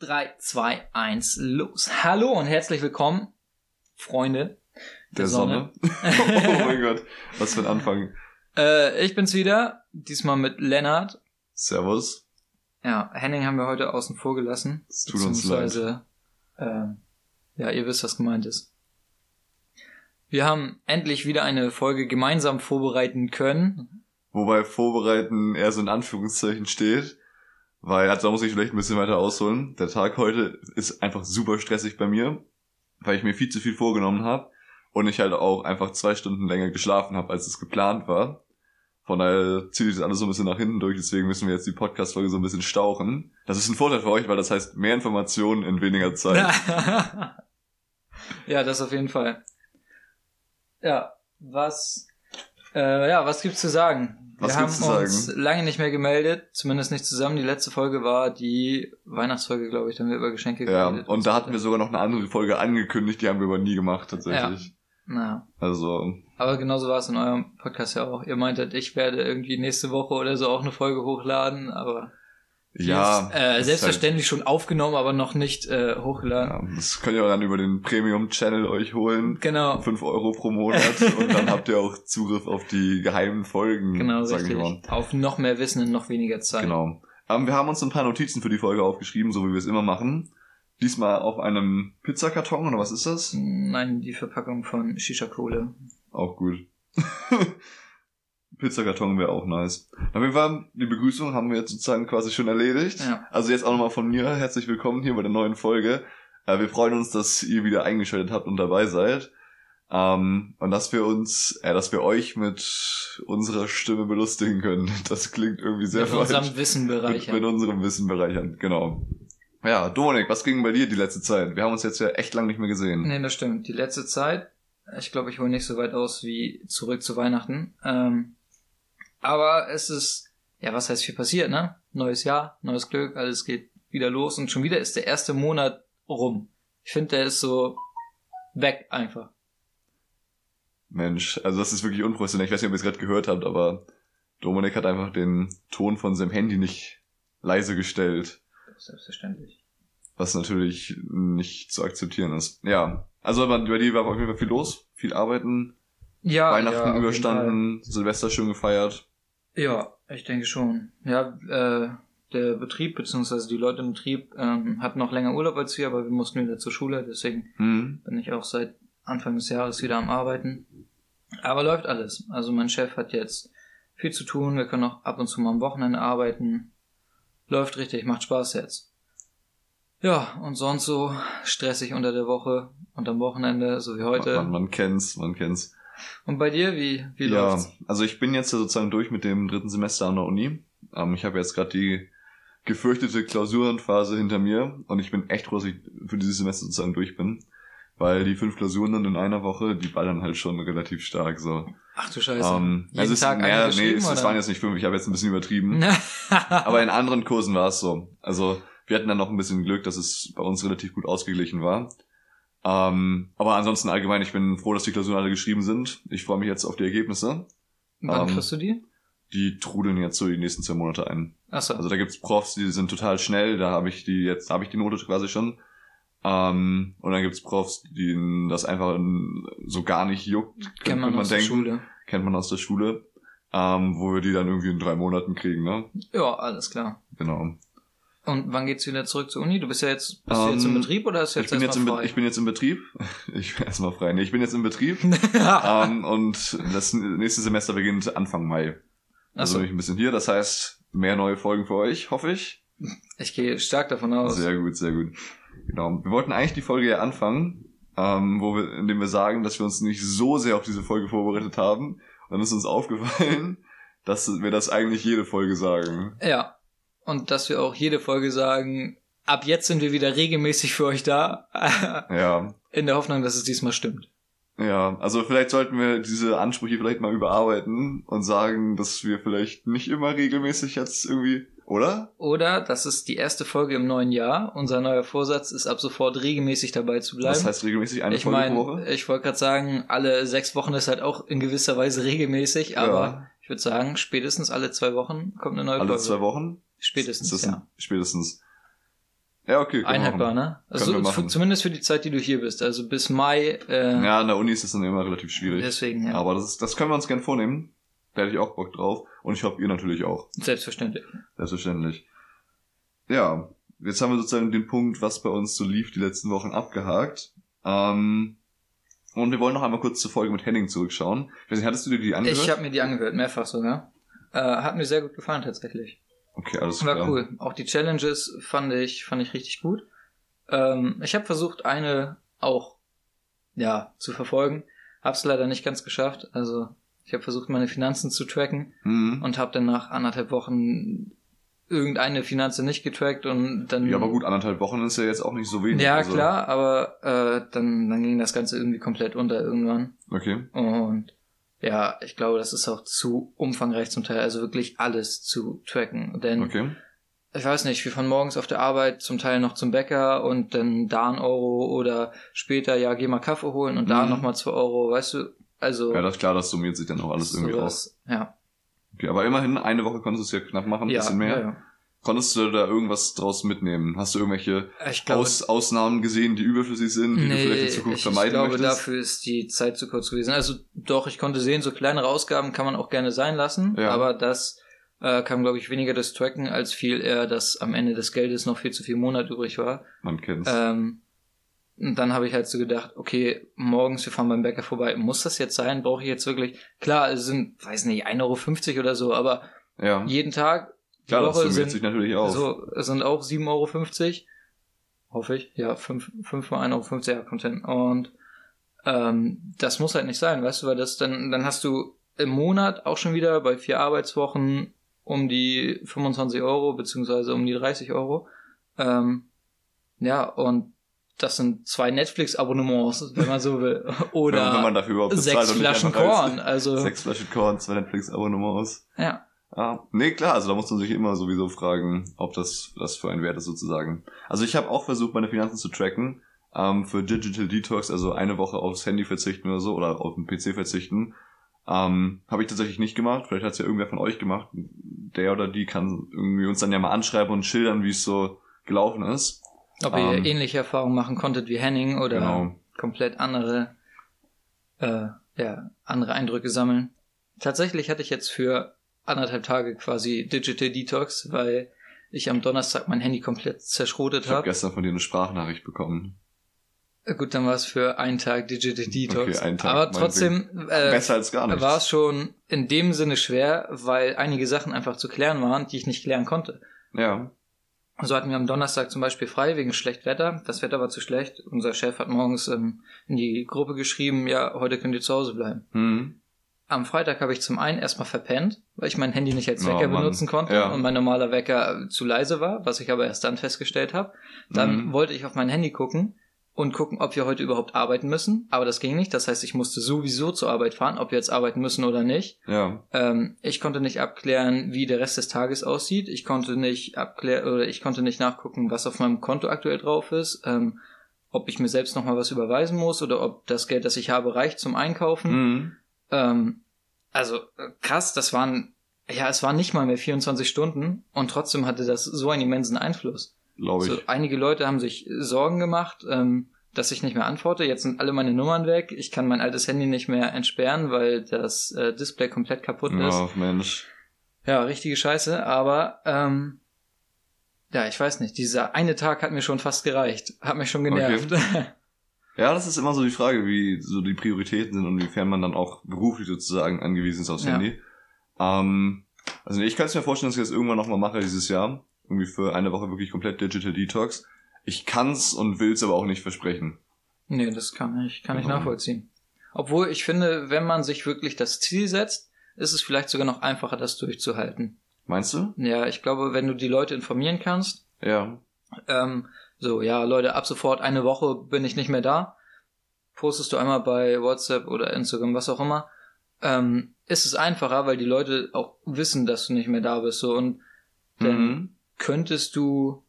3, 2, 1, los. Hallo und herzlich willkommen, Freunde der, der Sonne. Sonne. oh mein Gott, was für ein Anfang. Äh, ich bin's wieder, diesmal mit Lennart. Servus. Ja, Henning haben wir heute außen vor gelassen. Es tut uns leid. Äh, ja, ihr wisst, was gemeint ist. Wir haben endlich wieder eine Folge gemeinsam vorbereiten können. Wobei vorbereiten eher so in Anführungszeichen steht. Weil, also da muss ich vielleicht ein bisschen weiter ausholen. Der Tag heute ist einfach super stressig bei mir, weil ich mir viel zu viel vorgenommen habe und ich halt auch einfach zwei Stunden länger geschlafen habe, als es geplant war. Von daher zieht sich das alles so ein bisschen nach hinten durch, deswegen müssen wir jetzt die Podcast-Folge so ein bisschen stauchen. Das ist ein Vorteil für euch, weil das heißt mehr Informationen in weniger Zeit. ja, das auf jeden Fall. Ja, was, äh, ja, was gibt's zu sagen? Was wir haben uns sagen? lange nicht mehr gemeldet, zumindest nicht zusammen. Die letzte Folge war die Weihnachtsfolge, glaube ich, da haben wir über Geschenke geredet. Ja, und, da hatten wir sogar noch eine andere Folge angekündigt, die haben wir aber nie gemacht, tatsächlich. Ja. Na. Also. Aber genauso war es in eurem Podcast ja auch. Ihr meintet, ich werde irgendwie nächste Woche oder so auch eine Folge hochladen, aber ja, ist, äh, selbstverständlich halt, schon aufgenommen, aber noch nicht äh, hochgeladen. Ja, das könnt ihr dann über den Premium-Channel euch holen. Genau. Fünf Euro pro Monat und dann habt ihr auch Zugriff auf die geheimen Folgen. Genau, richtig. Auf noch mehr Wissen in noch weniger Zeit. Genau. Ähm, wir haben uns ein paar Notizen für die Folge aufgeschrieben, so wie wir es immer machen. Diesmal auf einem Pizzakarton, oder was ist das? Nein, die Verpackung von Shisha-Kohle. Auch gut. Pizzakarton wäre auch nice. Auf jeden Fall, die Begrüßung haben wir jetzt sozusagen quasi schon erledigt. Ja. Also jetzt auch nochmal von mir herzlich willkommen hier bei der neuen Folge. Äh, wir freuen uns, dass ihr wieder eingeschaltet habt und dabei seid. Ähm, und dass wir uns, äh, dass wir euch mit unserer Stimme belustigen können. Das klingt irgendwie sehr Mit falsch. unserem Wissen bereichern. Mit, mit unserem Wissen bereichern, genau. Ja, Dominik, was ging bei dir die letzte Zeit? Wir haben uns jetzt ja echt lang nicht mehr gesehen. Nee, das stimmt. Die letzte Zeit, ich glaube, ich hole nicht so weit aus wie zurück zu Weihnachten. Ähm, aber es ist, ja, was heißt viel passiert, ne? Neues Jahr, neues Glück, alles geht wieder los und schon wieder ist der erste Monat rum. Ich finde, der ist so weg einfach. Mensch, also das ist wirklich unprofessionell. Ich weiß nicht, ob ihr es gerade gehört habt, aber Dominik hat einfach den Ton von seinem Handy nicht leise gestellt. Selbstverständlich. Was natürlich nicht zu akzeptieren ist. Ja, also bei dir war auf jeden Fall viel los, viel arbeiten, ja, Weihnachten ja, überstanden, Silvester schön gefeiert. Ja, ich denke schon. Ja, äh, der Betrieb beziehungsweise die Leute im Betrieb ähm, hatten noch länger Urlaub als wir, aber wir mussten wieder zur Schule, deswegen mhm. bin ich auch seit Anfang des Jahres wieder am Arbeiten. Aber läuft alles. Also mein Chef hat jetzt viel zu tun, wir können auch ab und zu mal am Wochenende arbeiten. Läuft richtig, macht Spaß jetzt. Ja, und sonst so stressig unter der Woche und am Wochenende, so wie heute. Man, man kennt's, man kennt's. Und bei dir, wie, wie ja, läuft's? Also ich bin jetzt sozusagen durch mit dem dritten Semester an der Uni. Ähm, ich habe jetzt gerade die gefürchtete Klausurenphase hinter mir und ich bin echt froh, dass ich für dieses Semester sozusagen durch bin. Weil die fünf Klausuren dann in einer Woche, die ballern halt schon relativ stark so. Ach du Scheiße. Ähm, Jeden also es Tag mehr, nee, es, es waren jetzt nicht fünf, ich habe jetzt ein bisschen übertrieben. Aber in anderen Kursen war es so. Also wir hatten dann noch ein bisschen Glück, dass es bei uns relativ gut ausgeglichen war. Ähm, aber ansonsten allgemein, ich bin froh, dass die Klausuren alle geschrieben sind. Ich freue mich jetzt auf die Ergebnisse. Wann ähm, kriegst du die? Die trudeln jetzt so die nächsten zwei Monate ein. Ach so. Also da gibt's Profs, die sind total schnell, da habe ich die jetzt, habe ich die Note quasi schon. Ähm, und dann gibt's Profs, die das einfach so gar nicht juckt, kennt man, man aus denken. der Schule. Kennt man aus der Schule. Ähm, wo wir die dann irgendwie in drei Monaten kriegen, ne? Ja, alles klar. Genau. Und wann geht's wieder zurück zur Uni? Du bist ja jetzt, bist um, du jetzt im ähm, Betrieb oder ist jetzt ich bin jetzt frei? ich bin jetzt im Betrieb. Ich bin erstmal frei. Nee, ich bin jetzt im Betrieb. um, ähm, und das nächste Semester beginnt Anfang Mai. Also so. bin ich ein bisschen hier. Das heißt, mehr neue Folgen für euch, hoffe ich. Ich gehe stark davon aus. Sehr gut, sehr gut. Genau. Wir wollten eigentlich die Folge ja anfangen, ähm, wo wir, indem wir sagen, dass wir uns nicht so sehr auf diese Folge vorbereitet haben. Und dann ist uns aufgefallen, dass wir das eigentlich jede Folge sagen. Ja und dass wir auch jede Folge sagen, ab jetzt sind wir wieder regelmäßig für euch da. ja. In der Hoffnung, dass es diesmal stimmt. Ja, also vielleicht sollten wir diese Ansprüche vielleicht mal überarbeiten und sagen, dass wir vielleicht nicht immer regelmäßig jetzt irgendwie, oder? Oder, das ist die erste Folge im neuen Jahr. Unser neuer Vorsatz ist ab sofort regelmäßig dabei zu bleiben. Das heißt regelmäßig eine ich Folge mein, pro Woche? Ich wollte gerade sagen, alle sechs Wochen ist halt auch in gewisser Weise regelmäßig, aber ja. ich würde sagen, spätestens alle zwei Wochen kommt eine neue alle Folge. Alle zwei Wochen? Spätestens, ja. Spätestens. Ja, okay. machen. ne? Also für, zumindest für die Zeit, die du hier bist. Also bis Mai. Äh, Ja, an der Uni ist das dann immer relativ schwierig. Deswegen, ja. Aber das, ist, das können wir uns gern vornehmen. Da hätte ich auch Bock drauf. Und ich hoffe, ihr natürlich auch. Selbstverständlich. Selbstverständlich. Ja, jetzt haben wir sozusagen den Punkt, was bei uns so lief, die letzten Wochen abgehakt. Ähm, und wir wollen noch einmal kurz zur Folge mit Henning zurückschauen. Ich weiß nicht, hattest du dir die angehört? Ich habe mir die angehört, mehrfach sogar. Äh, hat mir sehr gut gefallen tatsächlich. Okay, alles War klar. cool. Auch die Challenges fand ich, fand ich richtig gut. Ähm, ich habe versucht, eine auch ja zu verfolgen. Hab's leider nicht ganz geschafft. Also ich habe versucht, meine Finanzen zu tracken Mhm. und habe dann nach anderthalb Wochen irgendeine Finanze nicht getrackt und dann Ja, aber gut, anderthalb Wochen ist ja jetzt auch nicht so wenig. ja also- klar, aber äh, dann dann ging das Ganze irgendwie komplett unter irgendwann Okay. und ja, ich glaube, das ist auch zu umfangreich zum Teil, also wirklich alles zu tracken, denn Okay. ich weiß nicht, wie von morgens auf der Arbeit zum Teil noch zum Bäcker und dann da ein Euro oder später, ja, geh mal Kaffee holen und da Mhm. nochmal zwei Euro, weißt du, also Ja, das klar, das summiert sich dann auch alles irgendwie sowas. Ja. Okay, aber immerhin, eine Woche konntest du es ja knapp machen, ein ja, bisschen mehr. ja, ja. Konntest du da irgendwas draus mitnehmen? Hast du irgendwelche Ich glaube, Aus Ausnahmen gesehen, die überflüssig sind, die du vielleicht in Zukunft ich, vermeiden ich glaube, möchtest? dafür ist die Zeit zu kurz gewesen. Also doch, ich konnte sehen, so kleinere Ausgaben kann man auch gerne sein lassen, Ja. aber das äh, kam, glaube ich, weniger das Tracken, als viel eher, dass am Ende des Geldes noch viel zu viel Monat übrig war. Man kennt's. Ähm, und dann habe ich halt so gedacht, okay, morgens, wir fahren beim Bäcker vorbei, muss das jetzt sein? Brauche ich jetzt wirklich? Klar, es sind, weiß nicht, 1,50 Euro oder so, aber ja, jeden Tag, klar, das summiert sind, sich natürlich auf. so, es sind auch 7,50 Euro. Hoffe ich. Ja, 5, 5 mal 1,50 Euro, ja, kommt hin. Und ähm, das muss halt nicht sein, weißt du, weil das dann, dann hast du im Monat auch schon wieder bei vier Arbeitswochen um die 25 Euro, beziehungsweise um die 30 Euro. Ähm, ja, und das sind zwei Netflix-Abonnements, wenn man so will. Oder wenn, wenn man überhaupt bezahlt sechs Flaschen Korn. Also, Sechs Flaschen Korn, zwei Netflix-Abonnements. ja. Ah, nee, klar, also da muss man sich immer sowieso fragen, ob das, das für ein Wert ist sozusagen. Also ich habe auch versucht, meine Finanzen zu tracken, ähm, für Digital Detox, also eine Woche aufs Handy verzichten oder so, oder auf den PC verzichten. Ähm, habe ich tatsächlich nicht gemacht, vielleicht hat es ja irgendwer von euch gemacht. Der oder die kann irgendwie uns dann ja mal anschreiben und schildern, wie es so gelaufen ist. Ob ihr Ähm, ähnliche Erfahrungen machen konntet wie Henning oder Genau. komplett andere, äh, ja, andere Eindrücke sammeln. Tatsächlich hatte ich jetzt für anderthalb Tage quasi Digital Detox, weil ich am Donnerstag mein Handy komplett zerschrotet Ich habe habe. gestern von dir eine Sprachnachricht bekommen. Gut, dann war es für einen Tag Digital Detox. einen Tag, Aber trotzdem äh, Besser als gar nichts. war es schon in dem Sinne schwer, weil einige Sachen einfach zu klären waren, die ich nicht klären konnte. Ja. So hatten wir am Donnerstag zum Beispiel frei wegen schlecht Wetter. Das Wetter war zu schlecht. Unser Chef hat morgens ähm, in die Gruppe geschrieben, ja, heute könnt ihr zu Hause bleiben. Hm. Am Freitag habe ich zum einen erstmal verpennt, weil ich mein Handy nicht als Oh, Wecker Mann. benutzen konnte Ja. und mein normaler Wecker zu leise war, was ich aber erst dann festgestellt habe. Dann Mhm. wollte ich auf mein Handy gucken und gucken, ob wir heute überhaupt arbeiten müssen. Aber das ging nicht. Das heißt, ich musste sowieso zur Arbeit fahren, ob wir jetzt arbeiten müssen oder nicht. Ja. Ähm, ich konnte nicht abklären, wie der Rest des Tages aussieht. Ich konnte nicht abklären oder ich konnte nicht nachgucken, was auf meinem Konto aktuell drauf ist. Ähm, ob ich mir selbst noch mal was überweisen muss oder ob das Geld, das ich habe, reicht zum Einkaufen. Hm. Ähm, also äh, krass, das waren ja, es waren nicht mal mehr 24 Stunden und trotzdem hatte das so einen immensen Einfluss. Glaube ich. So, einige Leute haben sich Sorgen gemacht, ähm, dass ich nicht mehr antworte. Jetzt sind alle meine Nummern weg. Ich kann mein altes Handy nicht mehr entsperren, weil das äh, Display komplett kaputt ist. Ja, Mensch. Ja, richtige Scheiße, aber ähm, ja, ich weiß nicht. Dieser eine Tag hat mir schon fast gereicht. Hat mich schon genervt. Ja, das ist immer so die Frage, wie so die Prioritäten sind und inwiefern man dann auch beruflich sozusagen angewiesen ist aufs Ja. Handy. Ähm, also ich kann es mir vorstellen, dass ich das irgendwann nochmal mache dieses Jahr. Irgendwie für eine Woche wirklich komplett Digital Detox. Ich kann's und will's aber auch nicht versprechen. nee, das kann ich, kann ich Genau. nachvollziehen. Obwohl ich finde, wenn man sich wirklich das Ziel setzt, ist es vielleicht sogar noch einfacher, das durchzuhalten. Meinst du? Ja, ich glaube, wenn du die Leute informieren kannst, Ja. ähm, so, ja, Leute, ab sofort eine Woche bin ich nicht mehr da, postest du einmal bei WhatsApp oder Instagram, was auch immer, ähm, ist es einfacher, weil die Leute auch wissen, dass du nicht mehr da bist, so, und dann Mhm. könntest du,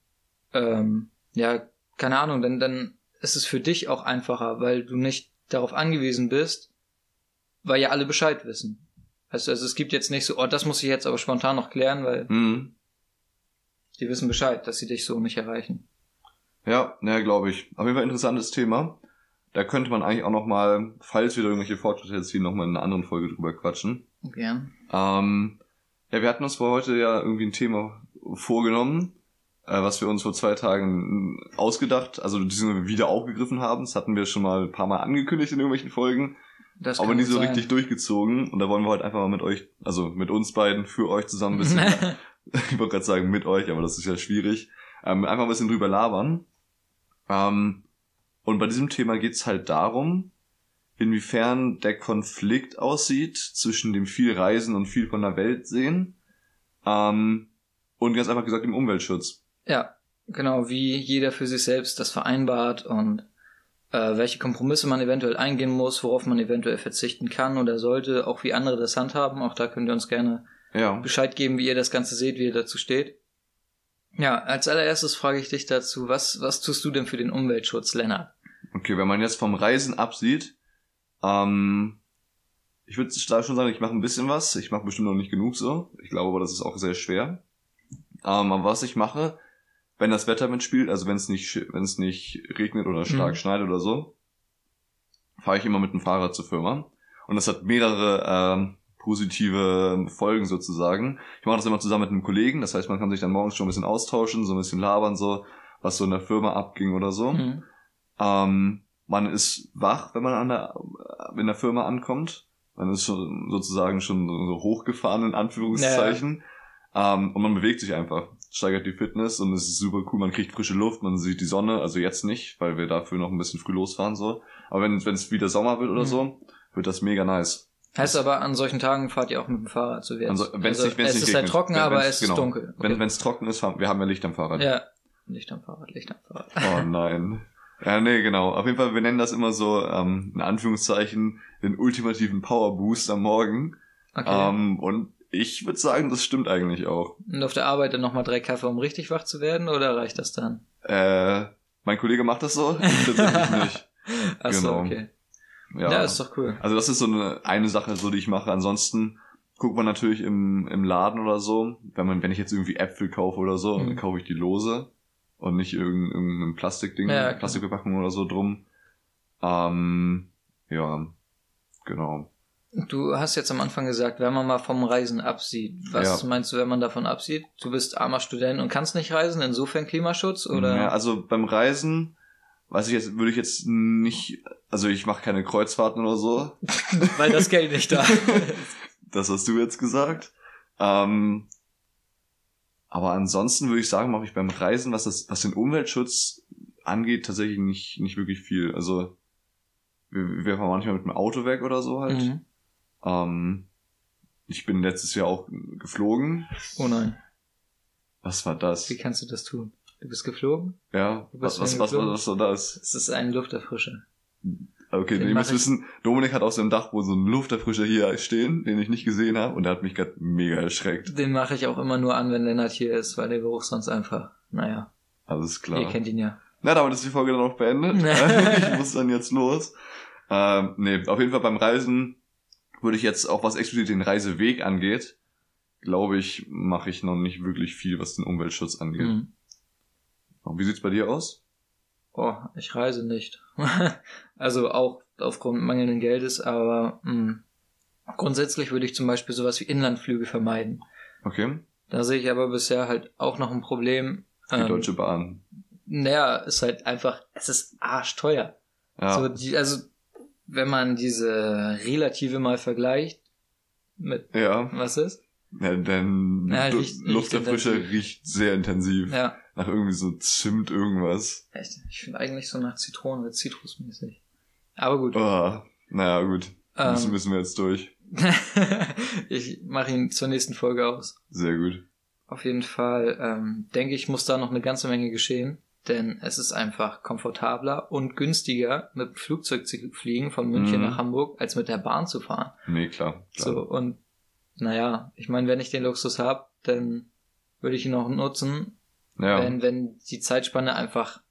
ähm, ja, keine Ahnung, dann, dann ist es für dich auch einfacher, weil du nicht darauf angewiesen bist, weil ja alle Bescheid wissen. Du, also es gibt jetzt nicht so, oh, das muss ich jetzt aber spontan noch klären, weil Mhm. die wissen Bescheid, dass sie dich so nicht erreichen. Ja, naja, glaube ich. Auf jeden Fall interessantes Thema. Da könnte man eigentlich auch noch mal, falls wir da irgendwelche Fortschritte erzielen, noch mal in einer anderen Folge drüber quatschen. Gern. Ähm, ja, wir hatten uns für heute ja irgendwie ein Thema vorgenommen, äh, was wir uns vor zwei Tagen ausgedacht, also diesen wieder aufgegriffen haben. Das hatten wir schon mal ein paar Mal angekündigt in irgendwelchen Folgen, Das aber nie so sein. richtig durchgezogen. Und da wollen wir heute einfach mal mit euch, also mit uns beiden, für euch zusammen ein bisschen, ich wollte gerade sagen mit euch, aber das ist ja schwierig, ähm, einfach ein bisschen drüber labern. Ähm, und bei diesem Thema geht's halt darum, inwiefern der Konflikt aussieht zwischen dem viel Reisen und viel von der Welt sehen ähm, und ganz einfach gesagt dem Umweltschutz. Ja, genau, wie jeder für sich selbst das vereinbart und äh, welche Kompromisse man eventuell eingehen muss, worauf man eventuell verzichten kann oder sollte, auch wie andere das handhaben. Auch da könnt ihr uns gerne Ja, Bescheid geben, wie ihr das Ganze seht, wie ihr dazu steht. Ja, als allererstes frage ich dich dazu, was, was tust du denn für den Umweltschutz, Lennart? okay, wenn man jetzt vom Reisen absieht, ähm, ich würde da schon sagen, ich mache ein bisschen was. Ich mache bestimmt noch nicht genug so. Ich glaube aber, das ist auch sehr schwer. Ähm, aber was ich mache, wenn das Wetter mitspielt, also wenn es nicht, wenn es nicht regnet oder stark Mhm. schneit oder so, fahre ich immer mit dem Fahrrad zur Firma. Und das hat mehrere ähm, positive Folgen sozusagen. Ich mache das immer zusammen mit einem Kollegen, das heißt, man kann sich dann morgens schon ein bisschen austauschen, so ein bisschen labern, so, was so in der Firma abging oder so. Mhm. Ähm, man ist wach, wenn man an der, in der Firma ankommt. Man ist schon sozusagen schon so hochgefahren, in Anführungszeichen. Ähm, und man bewegt sich einfach, steigert die Fitness und es ist super cool. Man kriegt frische Luft, man sieht die Sonne. Also jetzt nicht, weil wir dafür noch ein bisschen früh losfahren so. Aber wenn wenn es wieder Sommer wird oder Mhm. so, wird das mega nice. Heißt aber, an solchen Tagen fahrt ihr auch mit dem Fahrrad zu Wert. Also, wenn's nicht- wenn's es nicht ist halt regnet. trocken, Wenn- aber wenn's- es genau. ist dunkel. Wenn Okay. wenn es trocken ist, fahren, wir haben ja Licht am Fahrrad. Ja, Licht am Fahrrad, Licht am Fahrrad. Oh nein. Ja, nee, genau. Auf jeden Fall, wir nennen das immer so, ähm, in Anführungszeichen, den ultimativen Power Boost am Morgen. Okay. Ähm, und ich würde sagen, das stimmt eigentlich auch. Und auf der Arbeit dann nochmal drei Kaffee, um richtig wach zu werden, oder reicht das dann? Äh, mein Kollege macht das so, ich tatsächlich nicht. Achso, Genau. okay. Ja. Ja. ist doch cool. also das ist so eine, eine Sache, so die ich mache. Ansonsten guckt man natürlich im, im Laden oder so. Wenn man, wenn ich jetzt irgendwie Äpfel kaufe oder so, Mhm. dann kaufe ich die lose und nicht irgendein, irgendein Plastikding, Ja. Plastikverpackung oder so drum. Ähm, ja, genau. Du hast jetzt am Anfang gesagt, wenn man mal vom Reisen absieht. Was Ja. meinst du, wenn man davon absieht? Du bist armer Student und kannst nicht reisen, insofern Klimaschutz oder? Ja, also beim Reisen, weiß ich jetzt, würde ich jetzt nicht, also ich mache keine Kreuzfahrten oder so. Weil das Geld nicht da. Das hast du jetzt gesagt. Ähm, aber ansonsten würde ich sagen, mache ich beim Reisen, was das, was den Umweltschutz angeht, tatsächlich nicht, nicht wirklich viel. Also wir, wir fahren manchmal mit dem Auto weg oder so halt. mhm. Ähm, ich bin letztes Jahr auch geflogen. Oh nein, Was war das? wie kannst du das tun? Du bist geflogen? Ja, Du was, bist was, schon was, geflogen? was war das? Es ist ein Lufterfrischer. Okay, Den ihr müsst wissen, Dominik hat auf seinem Dachboden so einen Lufterfrischer hier stehen, den ich nicht gesehen habe, und der hat mich gerade mega erschreckt. Den mache ich auch immer nur an, wenn Lennart hier ist, weil der Geruch sonst einfach, naja, Alles klar. ihr kennt ihn ja. Na, damit ist die Folge dann auch beendet. ich muss dann jetzt los. Ähm, nee, auf jeden Fall beim Reisen würde ich jetzt auch was explizit den Reiseweg angeht, glaube ich, mache ich noch nicht wirklich viel, was den Umweltschutz angeht. Mhm. Wie sieht's bei dir aus? Oh, ich reise nicht. also auch aufgrund mangelnden Geldes, aber mh, grundsätzlich würde ich zum Beispiel sowas wie Inlandflüge vermeiden. Okay. Da sehe ich aber bisher halt auch noch ein Problem. Die Ähm, Deutsche Bahn. Naja, ist halt einfach, es ist arschteuer. Ja. So, die, also, wenn man diese Relative mal vergleicht mit, ja. was ist? ja denn Ja, Du- riecht- Lufterfrischer riecht sehr intensiv. Ja, Nach irgendwie so Zimt irgendwas. echt. Ich finde eigentlich so nach Zitronen oder Zitrusmäßig. Aber gut. Oh, naja, gut. Müssen, Ähm, müssen wir jetzt durch. ich mache ihn zur nächsten Folge aus. Sehr gut. Auf jeden Fall ähm, denke ich, muss da noch eine ganze Menge geschehen, denn es ist einfach komfortabler und günstiger, mit dem Flugzeug zu fliegen von München Mhm. nach Hamburg, als mit der Bahn zu fahren. Nee, klar. klar. So, und naja, ich meine, wenn ich den Luxus habe, dann würde ich ihn auch nutzen, ja. wenn, wenn die Zeitspanne einfach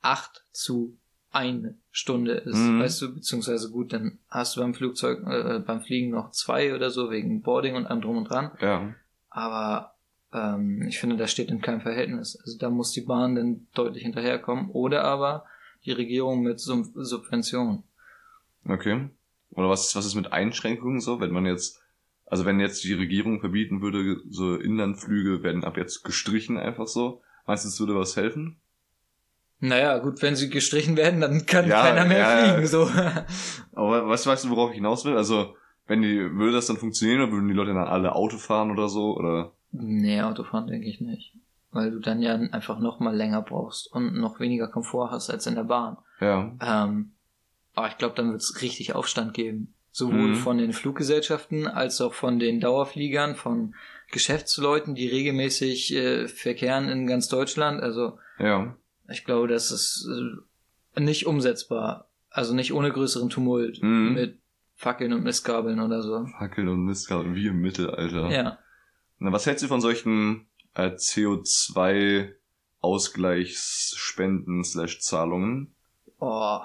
acht zu eine Stunde ist, Mhm. weißt du, beziehungsweise gut, dann hast du beim Flugzeug, äh, beim Fliegen noch zwei oder so, wegen Boarding und allem drum und dran. ja. Aber ähm, ich finde, das steht in keinem Verhältnis. Also da muss die Bahn dann deutlich hinterherkommen oder aber die Regierung mit Sub Subventionen. Okay. Oder was, was ist mit Einschränkungen so, wenn man jetzt, also wenn jetzt die Regierung verbieten würde, so Inlandflüge werden ab jetzt gestrichen einfach so. Meinst du, es würde was helfen? Naja, gut, wenn sie gestrichen werden, dann kann Ja, keiner mehr ja, fliegen, so. Aber was weißt du, worauf ich hinaus will? Also, wenn die, würde das dann funktionieren oder würden die Leute dann alle Auto fahren oder so? Oder? nee, Autofahren denke ich nicht. Weil du dann ja einfach noch mal länger brauchst und noch weniger Komfort hast als in der Bahn. Ja. Ähm, aber ich glaube, dann wird es richtig Aufstand geben. Sowohl Mhm. von den Fluggesellschaften als auch von den Dauerfliegern, von Geschäftsleuten, die regelmäßig äh, verkehren in ganz Deutschland. Also Ja. ich glaube, das ist äh, nicht umsetzbar. Also nicht ohne größeren Tumult Mhm. mit Fackeln und Mistgabeln oder so. Fackeln und Mistgabeln wie im Mittelalter. Ja. Na, was hältst du von solchen äh, CO2-Ausgleichsspenden slash Zahlungen? Oh,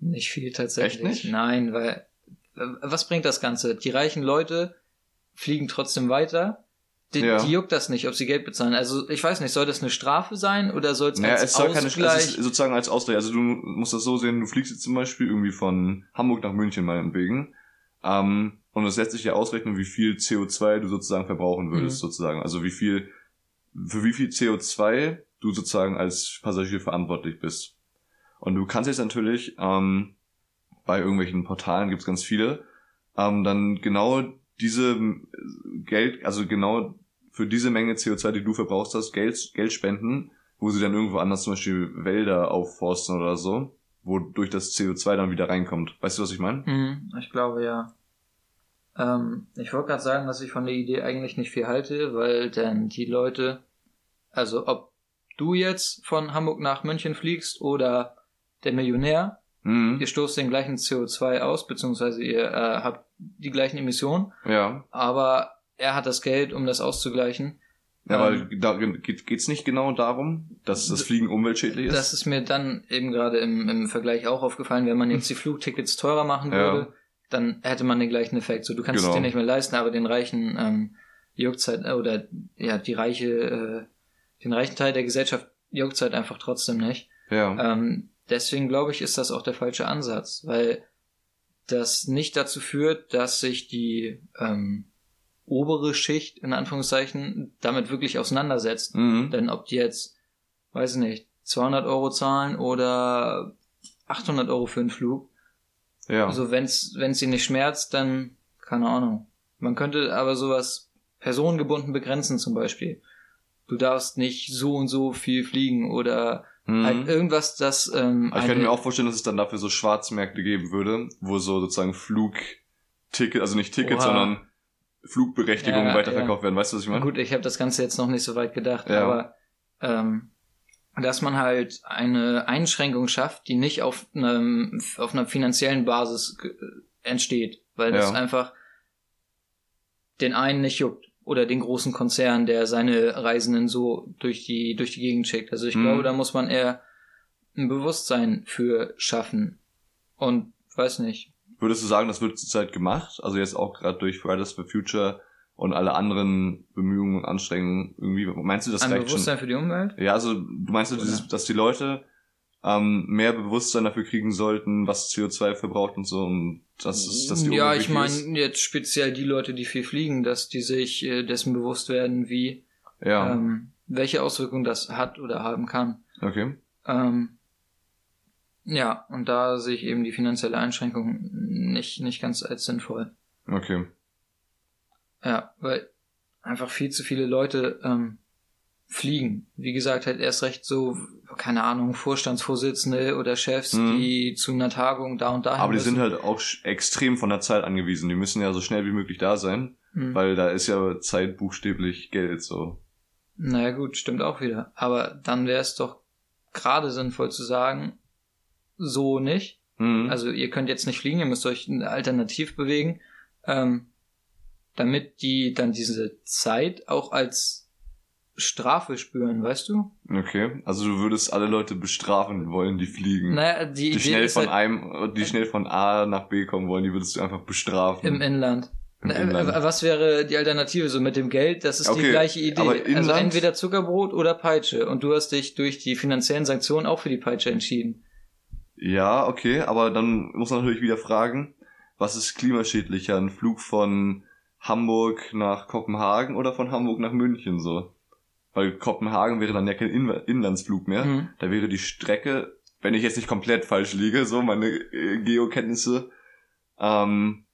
nicht viel tatsächlich. Echt nicht? Nein, weil was bringt das Ganze? Die reichen Leute fliegen trotzdem weiter. Die, Ja. die juckt das nicht, ob sie Geld bezahlen. Also ich weiß nicht, soll das eine Strafe sein oder soll es Naja, als es soll keine, Ausgleich? es ist sozusagen als Ausgleich. Also du musst das so sehen, du fliegst jetzt zum Beispiel irgendwie von Hamburg nach München meinetwegen. Ähm, und es lässt sich ja ausrechnen, wie viel CO2 du sozusagen verbrauchen würdest, Mhm. sozusagen. Also wie viel, für wie viel CO2 du sozusagen als Passagier verantwortlich bist. Und du kannst jetzt natürlich, ähm, bei irgendwelchen Portalen gibt's ganz viele, ähm, dann genau diese Geld, also genau für diese Menge CO2, die du verbrauchst hast, Geld, Geld spenden, wo sie dann irgendwo anders zum Beispiel Wälder aufforsten oder so, wodurch das CO2 dann wieder reinkommt. Weißt du, was ich meine? Mhm, ich glaube ja. Ähm, ich wollte gerade sagen, dass ich von der Idee eigentlich nicht viel halte, weil dann die Leute, also ob du jetzt von Hamburg nach München fliegst oder der Millionär, Mhm. ihr stoßt den gleichen CO2 aus, beziehungsweise ihr äh, habt die gleichen Emissionen, Ja. aber er hat das Geld, um das auszugleichen. Ja, aber Ähm, da geht, geht's nicht genau darum, dass das Fliegen umweltschädlich ist? Das ist mir dann eben gerade im, im Vergleich auch aufgefallen, wenn man jetzt die Flugtickets teurer machen Ja. würde, dann hätte man den gleichen Effekt. So, du kannst Genau. es dir nicht mehr leisten, aber den reichen ähm, juckt's halt, äh, oder ja, die reiche, äh, den reichen Teil der Gesellschaft juckt's halt einfach trotzdem nicht. ja. Ähm, deswegen glaube ich, ist das auch der falsche Ansatz, weil das nicht dazu führt, dass sich die ähm, obere Schicht in Anführungszeichen damit wirklich auseinandersetzt. Mhm. Denn ob die jetzt, weiß ich nicht, 200 Euro zahlen oder 800 Euro für einen Flug, Ja. also wenn's wenn's sie nicht schmerzt, dann keine Ahnung. Man könnte aber sowas personengebunden begrenzen zum Beispiel. Du darfst nicht so und so viel fliegen oder Mhm. irgendwas, das ähm, ich könnte mir auch vorstellen, dass es dann dafür so Schwarzmärkte geben würde, wo so sozusagen Flugticket, also nicht Tickets, Oha. sondern Flugberechtigungen Ja, weiterverkauft werden. Weißt du, was ich meine? Gut, ich habe das Ganze jetzt noch nicht so weit gedacht, Ja. aber ähm, dass man halt eine Einschränkung schafft, die nicht auf einem auf einer finanziellen Basis ge- entsteht, weil das Ja. einfach den einen nicht juckt oder den großen Konzern, der seine Reisenden so durch die durch die Gegend schickt. Also ich Mhm. glaube, da muss man eher ein Bewusstsein für schaffen und weiß nicht. Würdest du sagen, das wird zurzeit gemacht? Also jetzt auch gerade durch Fridays for Future und alle anderen Bemühungen und Anstrengungen irgendwie. Meinst du, das ein Bewusstsein für die Umwelt? schon? Ja, also du meinst, du, dieses, dass die Leute ähm, mehr Bewusstsein dafür kriegen sollten, was CO2 verbraucht und so und dass, es, dass die ja, ich ist? meine jetzt speziell die Leute, die viel fliegen, dass die sich äh, dessen bewusst werden, wie Ja, ähm, welche Auswirkungen das hat oder haben kann. okay. Ähm, ja, und da sehe ich eben die finanzielle Einschränkung nicht nicht ganz als sinnvoll. Okay. Ja, weil einfach viel zu viele Leute ähm, fliegen. Wie gesagt, halt erst recht so, keine Ahnung, Vorstandsvorsitzende oder Chefs, Mhm. die zu einer Tagung da und da Aber die müssen. sind halt auch extrem von der Zeit angewiesen. Die müssen ja so schnell wie möglich da sein, Mhm. weil da ist ja Zeit buchstäblich Geld so. Naja gut, stimmt auch wieder. Aber dann wäre es doch gerade sinnvoll zu sagen, so nicht. Mhm. Also ihr könnt jetzt nicht fliegen, ihr müsst euch alternativ bewegen, ähm, damit die dann diese Zeit auch als Strafe spüren, weißt du? Okay, also du würdest alle Leute bestrafen wollen, die fliegen. Naja, die die schnell von halt einem, die schnell von A nach B kommen wollen, die würdest du einfach bestrafen. im Inland. im Äh, Inland. Was wäre die Alternative so mit dem Geld? Das ist die Okay, gleiche Idee. also entweder Zuckerbrot oder Peitsche. Und du hast dich durch die finanziellen Sanktionen auch für die Peitsche entschieden. Ja, okay, aber dann muss man natürlich wieder fragen, was ist klimaschädlicher? Ein Flug von Hamburg nach Kopenhagen oder von Hamburg nach München so? Weil Kopenhagen wäre dann ja kein In Inlandsflug mehr. Mhm. Da wäre die Strecke, wenn ich jetzt nicht komplett falsch liege, so meine äh, Geokenntnisse. Ähm,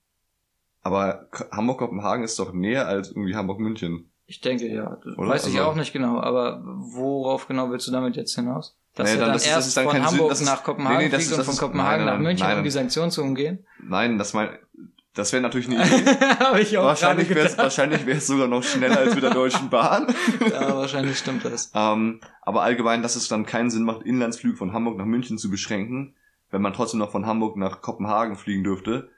aber Ko- Hamburg-Kopenhagen ist doch näher als irgendwie Hamburg-München. Ich denke, ja. Das Oder? Weiß ich Also- auch nicht genau. Aber worauf genau willst du damit jetzt hinaus? Dass Nee, er dann- dann das das erst ist dann von Sinn, Hamburg das ist- nach Kopenhagen nee, nee, das fliegt ist- und das von Kopenhagen nein, nach nein, München, nein. um die Sanktionen zu umgehen? Nein, das mein, das wäre natürlich eine Idee. Habe ich auch wahrscheinlich wäre es wahrscheinlich wär's sogar noch schneller als mit der Deutschen Bahn. Ja, wahrscheinlich stimmt das. Ähm, aber allgemein, dass es dann keinen Sinn macht, Inlandsflüge von Hamburg nach München zu beschränken, wenn man trotzdem noch von Hamburg nach Kopenhagen fliegen dürfte,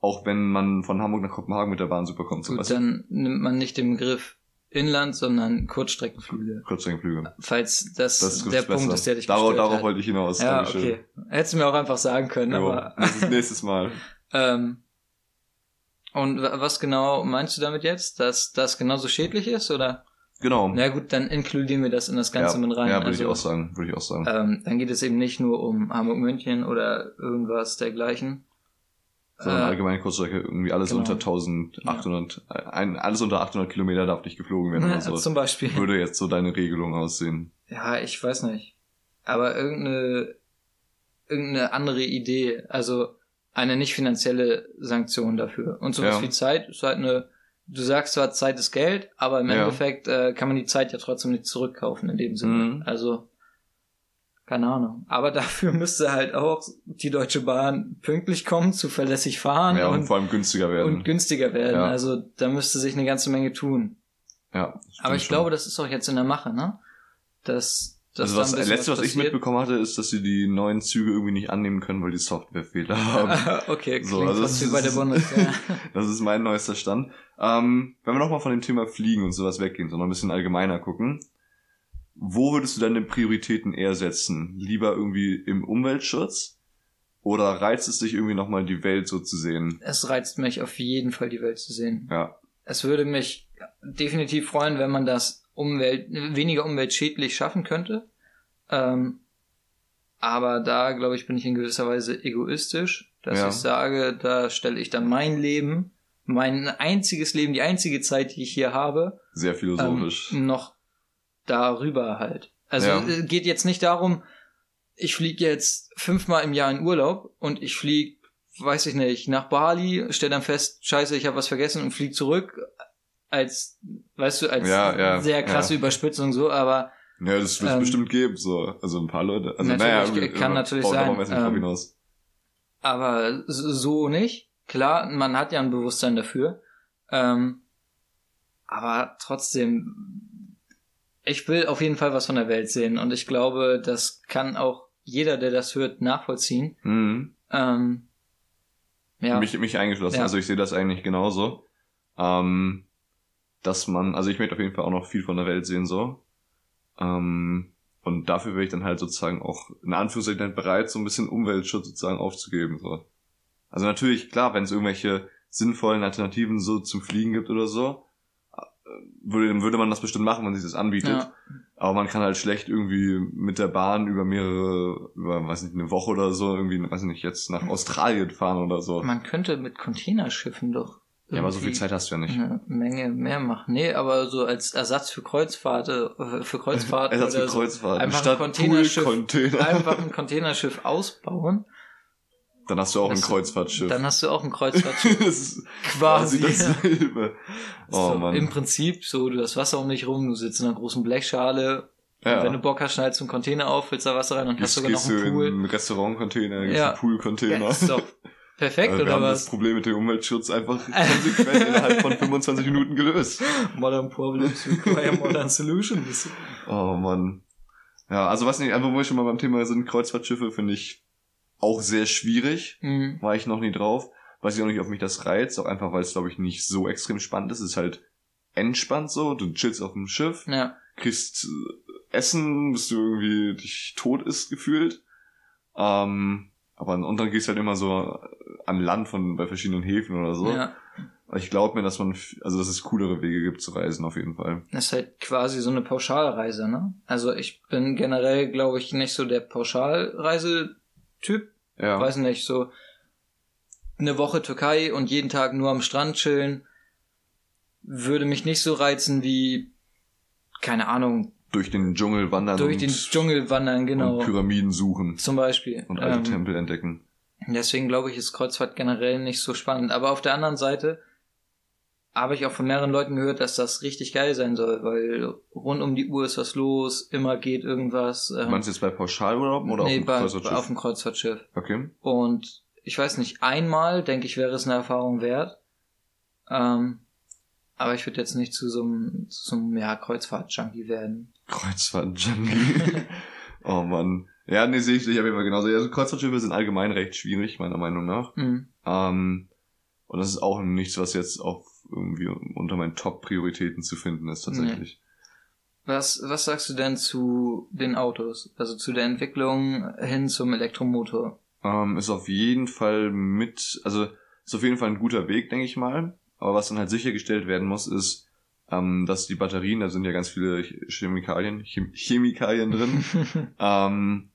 auch wenn man von Hamburg nach Kopenhagen mit der Bahn super kommt. So, Gut, dann nimmt man nicht den Begriff Inland, sondern Kurzstreckenflüge. Kurzstreckenflüge. Falls das, Das der besser. Punkt ist, der dich darauf, darauf hat. wollte ich hinaus. Ja, Dankeschön. okay. Hättest du mir auch einfach sagen können, Jo, aber das ist nächstes Mal. ähm, und wa- was genau meinst du damit jetzt? Dass das genauso schädlich ist oder? Genau. Na gut, dann inkludieren wir das in das Ganze ja, mit rein. Ja, würde also, ich auch sagen. Würde ich auch sagen. ähm, dann geht es eben nicht nur um Hamburg-München oder irgendwas dergleichen. Sondern Äh, allgemein Kurzstrecke, irgendwie alles genau. unter 1800, äh, ein, alles unter 800 Kilometer darf nicht geflogen werden oder so. Zum Beispiel. Würde jetzt so deine Regelung aussehen. Ja, ich weiß nicht. Aber irgendeine, irgendeine andere Idee, also eine nicht finanzielle Sanktion dafür. Und sowas Ja. wie Zeit ist halt eine, du sagst zwar Zeit ist Geld, aber im Ja. Endeffekt äh, kann man die Zeit ja trotzdem nicht zurückkaufen in dem Sinne. Mhm. Also, keine Ahnung. Aber dafür müsste halt auch die Deutsche Bahn pünktlich kommen, zuverlässig fahren Ja, und, und, vor allem günstiger werden. und günstiger werden. Ja. Also da müsste sich eine ganze Menge tun. ja, Aber ich schon. glaube, das ist auch jetzt in der Mache, ne? Dass, dass also was, das letzte, was, ich passiert. mitbekommen hatte, ist, dass sie die neuen Züge irgendwie nicht annehmen können, weil die Softwarefehler haben. okay, So, also es wie bei der ist- Bundeswehr. das ist mein neuester Stand. Ähm, wenn wir nochmal von dem Thema Fliegen und sowas weggehen, sondern ein bisschen allgemeiner gucken. Wo würdest du deine Prioritäten eher setzen? Lieber irgendwie im Umweltschutz? Oder reizt es dich irgendwie nochmal die Welt so zu sehen? es reizt mich auf jeden Fall, die Welt zu sehen. Ja, Es würde mich definitiv freuen, wenn man das Umwelt, weniger umweltschädlich schaffen könnte. Ähm, aber da, glaube ich, bin ich in gewisser Weise egoistisch, dass Ja. ich sage, da stelle ich dann mein Leben, mein einziges Leben, die einzige Zeit, die ich hier habe, sehr philosophisch. ähm, noch darüber halt. Also Ja. äh, geht jetzt nicht darum, ich fliege jetzt fünfmal im Jahr in Urlaub und ich fliege, weiß ich nicht, nach Bali, stell dann fest, scheiße, ich habe was vergessen und flieg zurück. Als, weißt du, als Ja, ja, sehr krasse ja. Überspitzung so, aber Ja, das wird es Ähm, bestimmt geben, so. Also ein paar Leute. Also, naja, kann natürlich sein, ähm, aber so so nicht. Klar, man hat ja ein Bewusstsein dafür. Ähm, aber trotzdem, ich will auf jeden Fall was von der Welt sehen und ich glaube, das kann auch jeder, der das hört, nachvollziehen. Mhm. Ähm, ja, Mich, mich eingeschlossen. Ja. Also ich sehe das eigentlich genauso. Ähm, dass man, also ich möchte auf jeden Fall auch noch viel von der Welt sehen, so. Ähm, und dafür wäre ich dann halt sozusagen auch in Anführungszeichen halt bereit, so ein bisschen Umweltschutz sozusagen aufzugeben, so. Also natürlich, klar, wenn es irgendwelche sinnvollen Alternativen so zum Fliegen gibt oder so, äh, würde, würde man das bestimmt machen, wenn sich das anbietet. ja, Aber man kann halt schlecht irgendwie mit der Bahn über mehrere, über, weiß nicht, eine Woche oder so, irgendwie, weiß nicht, jetzt nach Australien fahren oder so. man könnte mit Containerschiffen doch Ja, aber so viel Zeit hast du ja nicht. eine Menge mehr machen. Nee, aber so als Ersatz für Kreuzfahrt, äh, für Kreuzfahrten Ersatz für so. Kreuzfahrten. Einfach ein Statt Containerschiff. Pool-Container. einfach ein Containerschiff ausbauen, Dann hast du auch ein Kreuzfahrtschiff. dann hast du auch ein Kreuzfahrtschiff. das ist Quasi. dasselbe. Oh so, Mann. Im Prinzip so, du hast Wasser um dich rum, du sitzt in einer großen Blechschale. ja. Wenn du Bock hast, schnallst du einen Container auf, füllst da Wasser rein und hast sogar noch einen in Pool. einen Restaurant-Container, Ja. einen Pool-Container. Ja, perfekt, Also wir oder haben das was? Problem mit dem Umweltschutz einfach konsequent innerhalb von 25 Minuten gelöst. Modern Problems require modern solutions. Oh Mann. Ja, also was nicht, einfach wo wir schon mal beim Thema sind, Kreuzfahrtschiffe finde ich auch sehr schwierig. Mhm. War ich noch nie drauf. Weiß ich auch nicht, ob mich das reizt, auch einfach, weil es, glaube ich, nicht so extrem spannend ist. Es ist halt entspannt so, du chillst auf dem Schiff, Ja, kriegst äh, Essen, bis du irgendwie dich tot isst gefühlt. Ähm, aber und dann gehst du halt immer so an Land von bei verschiedenen Häfen oder so. ja. ich glaube mir, dass man, also dass es coolere Wege gibt zu reisen, auf jeden Fall. Das ist halt quasi so eine Pauschalreise, ne? Also ich bin generell, glaube ich, nicht so der Pauschalreisetyp. Ja. Weiß nicht, so eine Woche Türkei und jeden Tag nur am Strand chillen, würde mich nicht so reizen wie, keine Ahnung, Durch den Dschungel wandern durch und, den Dschungel wandern, genau. und Pyramiden suchen Zum Beispiel. und alte Ähm, Tempel entdecken. Deswegen glaube ich, ist Kreuzfahrt generell nicht so spannend. Aber auf der anderen Seite habe ich auch von mehreren Leuten gehört, dass das richtig geil sein soll, weil rund um die Uhr ist was los, immer geht irgendwas. Ähm, Meinst du jetzt bei Pauschalurlaub oder nee, auf dem bei, Kreuzfahrtschiff? auf dem Kreuzfahrtschiff. Okay. Und ich weiß nicht, einmal, denke ich, wäre es eine Erfahrung wert. Ähm, aber ich würde jetzt nicht zu so einem, zu so einem ja, Kreuzfahrt-Junkie werden. Kreuzfahrt-Junkie. oh Mann. Ja, nee, sehe ich dich auf jeden Fall genauso. Also Kreuzfahrtschiffe sind allgemein recht schwierig, meiner Meinung nach. Mhm. Ähm, und das ist auch nichts, was jetzt auf irgendwie unter meinen Top-Prioritäten zu finden ist, tatsächlich. Was, was sagst du denn zu den Autos? Also zu der Entwicklung hin zum Elektromotor? Ähm, ist auf jeden Fall mit, also ist auf jeden Fall ein guter Weg, denke ich mal. Aber was dann halt sichergestellt werden muss, ist, ähm, dass die Batterien, da sind ja ganz viele Ch- Chemikalien, Chem Chemikalien drin, ähm,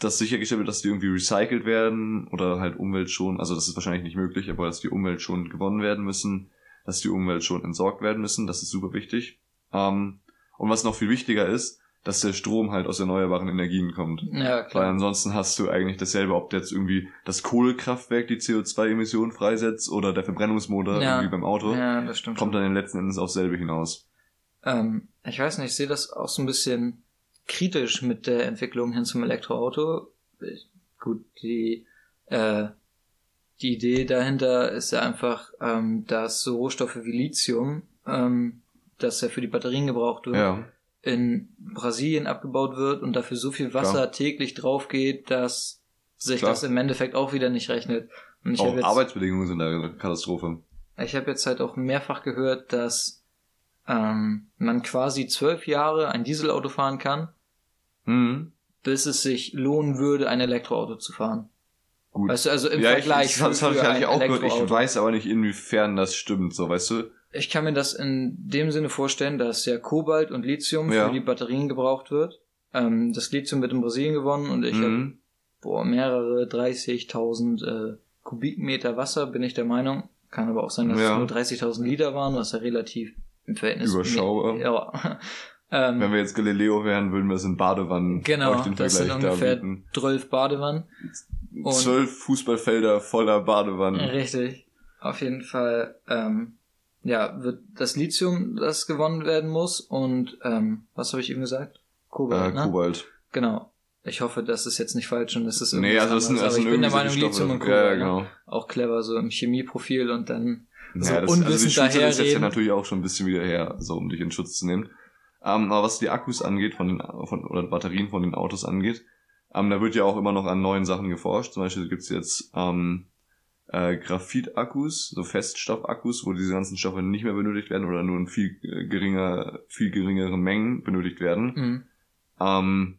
dass sichergestellt wird, dass die irgendwie recycelt werden oder halt umweltschonend, also das ist wahrscheinlich nicht möglich, aber dass die umweltschonend gewonnen werden müssen, dass die umweltschonend entsorgt werden müssen, das ist super wichtig. Ähm, und was noch viel wichtiger ist, dass der Strom halt aus erneuerbaren Energien kommt. ja, Weil klar. ansonsten hast du eigentlich dasselbe, ob jetzt irgendwie das Kohlekraftwerk die CO2-Emissionen freisetzt oder der Verbrennungsmotor Ja. irgendwie beim Auto, Ja, das stimmt. kommt dann letzten Endes aufs selbe hinaus. Ähm, ich weiß nicht, ich sehe das auch so ein bisschen kritisch mit der Entwicklung hin zum Elektroauto. Gut, die, äh, die Idee dahinter ist ja einfach, ähm, dass so Rohstoffe wie Lithium, ähm, das ja für die Batterien gebraucht wird, Ja, in Brasilien abgebaut wird und dafür so viel Wasser Klar. täglich drauf geht, dass sich Klar. das im Endeffekt auch wieder nicht rechnet. Und ich auch habe jetzt, Arbeitsbedingungen sind eine Katastrophe. ich hab jetzt halt auch mehrfach gehört, dass ähm, man quasi zwölf Jahre ein Dieselauto fahren kann, Mhm. bis es sich lohnen würde, ein Elektroauto zu fahren. Gut. Weißt du, also im ja, Vergleich ich, das, habe ich eigentlich auch gehört. Ich weiß aber nicht, inwiefern das stimmt, so, weißt du? Ich kann mir das in dem Sinne vorstellen, dass ja Kobalt und Lithium Ja. für die Batterien gebraucht wird. Ähm, das Lithium wird in Brasilien gewonnen und ich habe Mhm. boah, mehrere 30.000 äh, Kubikmeter Wasser, bin ich der Meinung. Kann aber auch sein, dass Ja. es nur 30.000 Liter waren, was ja relativ im Verhältnis... Überschaubar. Ja. ähm, Wenn wir jetzt Galileo wären, würden wir es in Badewannen Genau, den das sind ungefähr. 12 Badewannen. Zwölf Fußballfelder voller Badewannen. Richtig. Auf jeden Fall, ähm, ja, wird das Lithium, das gewonnen werden muss und ähm, was habe ich eben gesagt? Kobalt, Äh, ne? Kobalt. Genau. Ich hoffe, das ist jetzt nicht falsch und das ist Nee, also das sind, das aber sind ich bin der irgendwie Meinung, Lithium Stoffe. und Kobalt. Ja, ja, ne? genau. Auch clever, so im Chemieprofil und dann so ja, das, also die unwissend Schulzeit ist jetzt ja daherreden. natürlich auch schon ein bisschen wieder her, so um dich in Schutz zu nehmen. Ähm, aber was die Akkus angeht, von den von, oder Batterien von den Autos angeht, ähm, da wird ja auch immer noch an neuen Sachen geforscht. Zum Beispiel gibt's jetzt ähm, äh, Graphit-Akkus, so Feststoff-Akkus, wo diese ganzen Stoffe nicht mehr benötigt werden oder nur in viel äh, geringer, viel geringeren Mengen benötigt werden. Mhm. Ähm,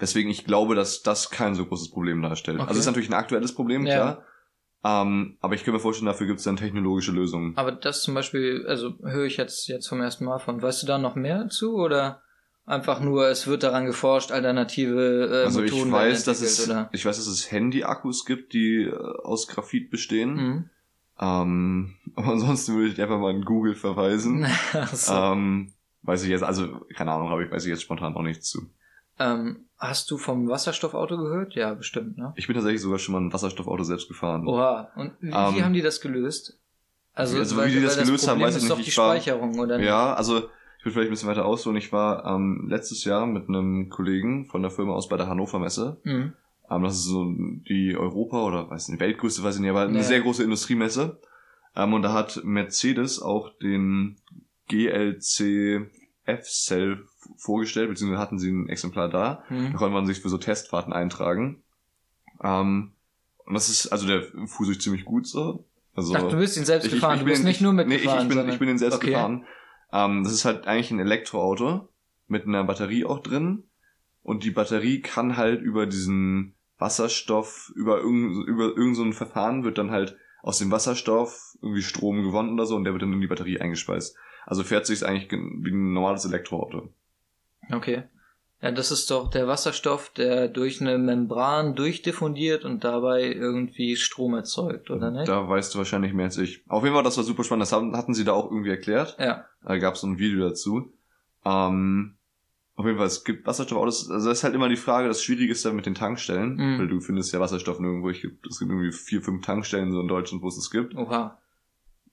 deswegen ich glaube, dass das kein so großes Problem darstellt. Okay. Also es ist natürlich ein aktuelles Problem, Ja. klar. Ähm, aber ich kann mir vorstellen, dafür gibt es dann technologische Lösungen. Aber das zum Beispiel, also höre ich jetzt, jetzt vom ersten Mal von. Weißt du da noch mehr zu oder einfach nur, es wird daran geforscht, alternative äh, also ich Methoden weiß, werden dass es, oder? ich weiß, dass es Handy-Akkus gibt, die äh, aus Graphit bestehen. Mhm. Ähm, aber ansonsten würde ich einfach mal in Google verweisen. So. ähm, weiß ich jetzt, also keine Ahnung, aber ich weiß ich jetzt spontan auch nichts zu. Ähm, hast du vom Wasserstoffauto gehört? Ja, bestimmt, ne? Ich bin tatsächlich sogar schon mal ein Wasserstoffauto selbst gefahren. Oha. Und wie, Ähm, haben die das gelöst? Also, also wie die das gelöst haben, Problem weiß ich ist nicht. doch Ich die war- Speicherung, oder? nicht? Ja, also ich will vielleicht ein bisschen weiter ausholen. Ich war ähm, letztes Jahr mit einem Kollegen von der Firma aus bei der Hannover Messe. Mhm. Ähm, das ist so die Europa oder weiß nicht, Weltgrößte, weiß ich nicht, aber eine sehr große Industriemesse. Ähm, und da hat Mercedes auch den GLC F-Cell vorgestellt, beziehungsweise hatten sie ein Exemplar da. Da Mhm. konnte man sich für so Testfahrten eintragen. Ähm, und das ist, also der fuhr sich ziemlich gut so. Also, Ach, du bist ihn selbst ich, ich, gefahren, ich du bin, bist nicht nur nee, ich, mitgefahren, ich, bin, sondern... ich bin den selbst Okay. gefahren. Ähm, das ist halt eigentlich ein Elektroauto mit einer Batterie auch drin. Und die Batterie kann halt über diesen Wasserstoff, über irgendein, über irgend so ein Verfahren wird dann halt aus dem Wasserstoff irgendwie Strom gewonnen oder so und der wird dann in die Batterie eingespeist. Also fährt sich eigentlich gen- wie ein normales Elektroauto. Okay. Ja, das ist doch der Wasserstoff, der durch eine Membran durchdiffundiert und dabei irgendwie Strom erzeugt, oder nicht? Da weißt du wahrscheinlich mehr als ich. Auf jeden Fall, das war super spannend. Das haben, hatten sie da auch irgendwie erklärt. Ja. Da gab es so ein Video dazu. Ähm, auf jeden Fall, es gibt Wasserstoffautos. Also das ist halt immer die Frage, das Schwierige ist dann mit den Tankstellen. Mhm. Weil du findest ja Wasserstoff nirgendwo. Ich, es gibt irgendwie vier, fünf Tankstellen so in Deutschland, wo es es gibt. Oha.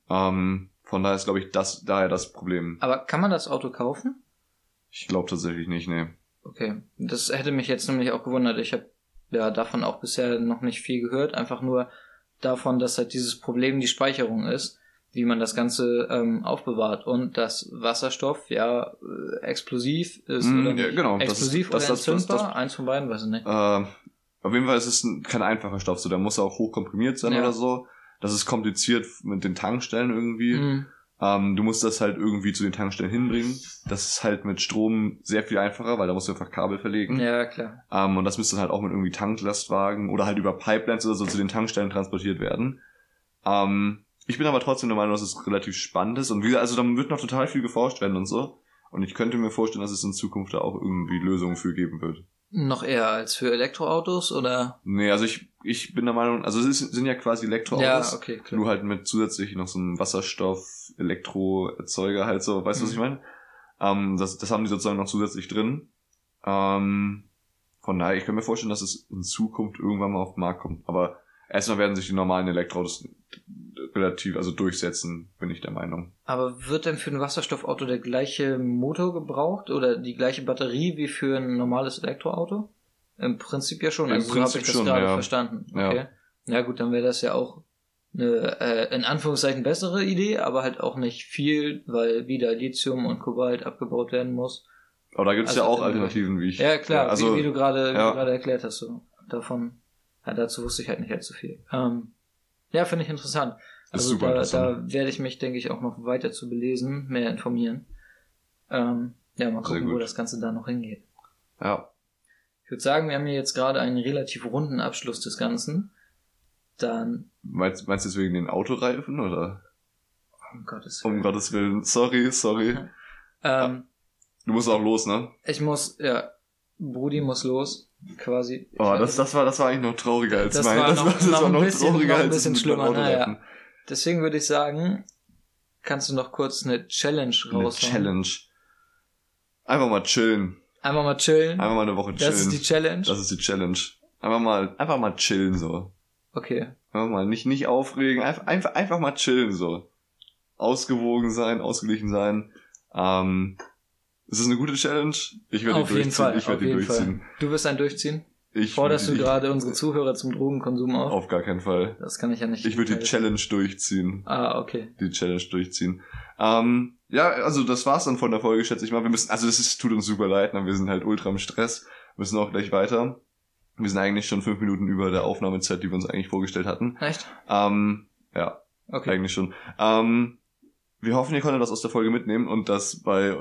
Ähm, von daher ist, glaube ich, das daher das Problem. Aber kann man das Auto kaufen? Ich glaube tatsächlich nicht, nee. Okay. Das hätte mich jetzt nämlich auch gewundert. Ich habe ja davon auch bisher noch nicht viel gehört. Einfach nur davon, dass halt dieses Problem die Speicherung ist, wie man das Ganze ähm, aufbewahrt und dass Wasserstoff ja äh, explosiv ist Mm, oder ja, genau. Das- Explosiv das- oder das- das- entzündbar? das- Eins von beiden, weiß ich nicht. Äh, auf jeden Fall ist es ein, kein einfacher Stoff, so der muss auch hochkomprimiert sein Ja. oder so. Das ist kompliziert mit den Tankstellen irgendwie. Mm, Ähm, du musst das halt irgendwie zu den Tankstellen hinbringen. Das ist halt mit Strom sehr viel einfacher, weil da musst du einfach Kabel verlegen. ja, klar. Ähm, und das müsste dann halt auch mit irgendwie Tanklastwagen oder halt über Pipelines oder so zu den Tankstellen transportiert werden. Ähm, ich bin aber trotzdem der Meinung, dass es relativ spannend ist. Und wie gesagt, also da wird noch total viel geforscht werden und so. Und ich könnte mir vorstellen, dass es in Zukunft da auch irgendwie Lösungen für geben wird. Noch eher als für Elektroautos oder? Nee, also ich, ich bin der Meinung, also es ist, sind ja quasi Elektroautos. Ja, okay, klar. Nur halt mit zusätzlich noch so einem Wasserstoff, Elektroerzeuger halt so, weißt du, was Mhm. ich meine? Ähm, das, das haben die sozusagen noch zusätzlich drin. Ähm, von daher, ich kann mir vorstellen, dass es in Zukunft irgendwann mal auf den Markt kommt. Aber erstmal werden sich die normalen Elektroautos relativ, also durchsetzen, bin ich der Meinung. Aber wird denn für ein Wasserstoffauto der gleiche Motor gebraucht oder die gleiche Batterie wie für ein normales Elektroauto? Im Prinzip ja schon. Im Also so habe ich das schon, gerade ja. verstanden. Ja. Okay. Ja. gut, dann wäre das ja auch eine äh, in Anführungszeichen bessere Idee, aber halt auch nicht viel, weil wieder Lithium und Kobalt abgebaut werden muss. Aber da gibt's Also ja auch im- Alternativen, wie ich. Ja klar, also, wie, wie du gerade ja. erklärt hast. So. Davon, ja, dazu wusste ich halt nicht allzu viel. Ähm, ja, finde ich interessant. Ist Also super da, interessant. da werde ich mich, denke ich, auch noch weiter zu belesen, mehr informieren. Ähm, ja, mal gucken, wo das Ganze da noch hingeht. ja. Ich würde sagen, wir haben hier jetzt gerade einen relativ runden Abschluss des Ganzen. Dann, Meinst, meinst du jetzt wegen den Autoreifen oder? um Gottes Um Willen. Gottes Willen. Sorry, sorry. Ähm, Du musst auch los, ne? ich muss, ja, Brudi muss los, quasi. Oh, das, das war, das war eigentlich noch trauriger als Das mein. war das noch- war, das noch war ein noch bisschen- trauriger noch ein als bisschen mit schlimmer, naja. Deswegen würde ich sagen, kannst du noch kurz eine Challenge Eine raushauen. Challenge. Einfach mal chillen. Einfach mal chillen. Einfach mal eine Woche chillen. das ist die Challenge. Das ist die Challenge. Einfach mal, einfach mal chillen so. okay. Einfach mal nicht, nicht aufregen. Einfach, einfach, einfach mal chillen so. Ausgewogen sein, ausgeglichen sein. Ähm, ist es eine gute Challenge? Ich werde die durchziehen. Fall. Ich Auf werde die jeden durchziehen. Fall. Du wirst ein Durchziehen. Ich Forderst du gerade unsere Zuhörer zum Drogenkonsum auf? Auf gar keinen Fall. Das kann ich ja nicht. Ich würde die. Challenge durchziehen. Ah, okay. die Challenge durchziehen. Ähm, ja, also das war's dann von der Folge, schätze ich mal. Wir müssen, also das ist, tut uns super leid, ne? wir sind halt ultra im Stress, müssen auch gleich weiter. Wir sind eigentlich schon fünf Minuten über der Aufnahmezeit, die wir uns eigentlich vorgestellt hatten. Echt? Ähm, ja, Okay. eigentlich schon. Ähm, wir hoffen, ihr konntet das aus der Folge mitnehmen und das bei, äh,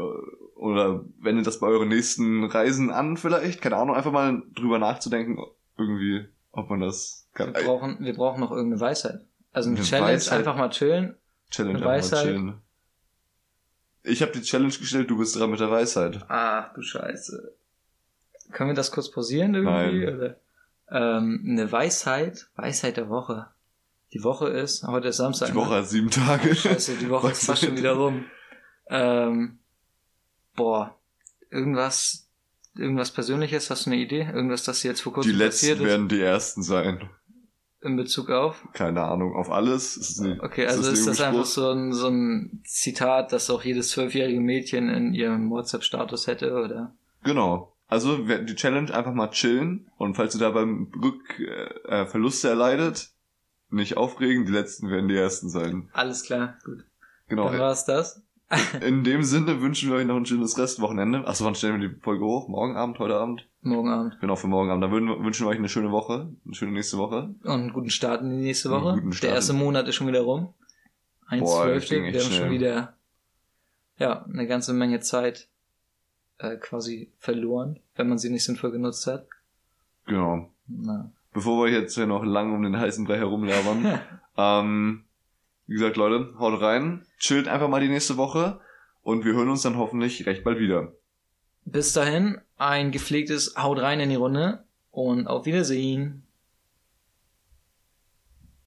oder wendet das bei euren nächsten Reisen an vielleicht, keine Ahnung, einfach mal drüber nachzudenken, irgendwie, ob man das Wir kann. brauchen, wir brauchen noch irgendeine Weisheit. Also eine Eine Challenge, Weisheit? einfach mal chillen. Challenge eine einfach mal Weisheit. chillen. Ich habe die Challenge gestellt, du bist dran mit der Weisheit. Ach du Scheiße. Können wir das kurz pausieren irgendwie? Nein. Oder? Ähm, eine Weisheit, Weisheit der Woche. Die Woche ist, heute ist Samstag. Die Woche hat sieben Tage. Ne? Scheiße, die Woche ist fast schon wieder rum. Ähm, boah, irgendwas, irgendwas Persönliches, hast du eine Idee? Irgendwas, das jetzt vor kurzem Die letzten passiert ist? werden die ersten sein. In Bezug auf? Keine Ahnung, auf alles. Ist nicht, Okay, also ist das einfach so ein, so ein Zitat, das auch jedes zwölfjährige Mädchen in ihrem WhatsApp-Status hätte, oder? Genau. Also die Challenge einfach mal chillen und falls ihr da beim Rück äh, Verluste erleidet, nicht aufregen, die letzten werden die ersten sein. Alles klar, gut. Genau. Dann war's das. In dem Sinne wünschen wir euch noch ein schönes Restwochenende. Achso, wann stellen wir die Folge hoch? Morgen Abend, heute Abend? Morgen Abend. Genau, für morgen Abend. Dann wünschen wir euch eine schöne Woche, eine schöne nächste Woche. Und einen guten Start in die nächste Einen Woche. guten Start Der erste Monat ist schon wieder rum. Eins Boah, Zwölfte. ging echt Wir haben schon schnell. wieder, ja, eine ganze Menge Zeit, äh, quasi verloren, wenn man sie nicht sinnvoll genutzt hat. Genau. Na, bevor wir jetzt hier noch lang um den heißen Brei herumlabern, ähm, wie gesagt, Leute, haut rein, chillt einfach mal die nächste Woche und wir hören uns dann hoffentlich recht bald wieder. Bis dahin, ein gepflegtes Haut rein in die Runde und auf Wiedersehen.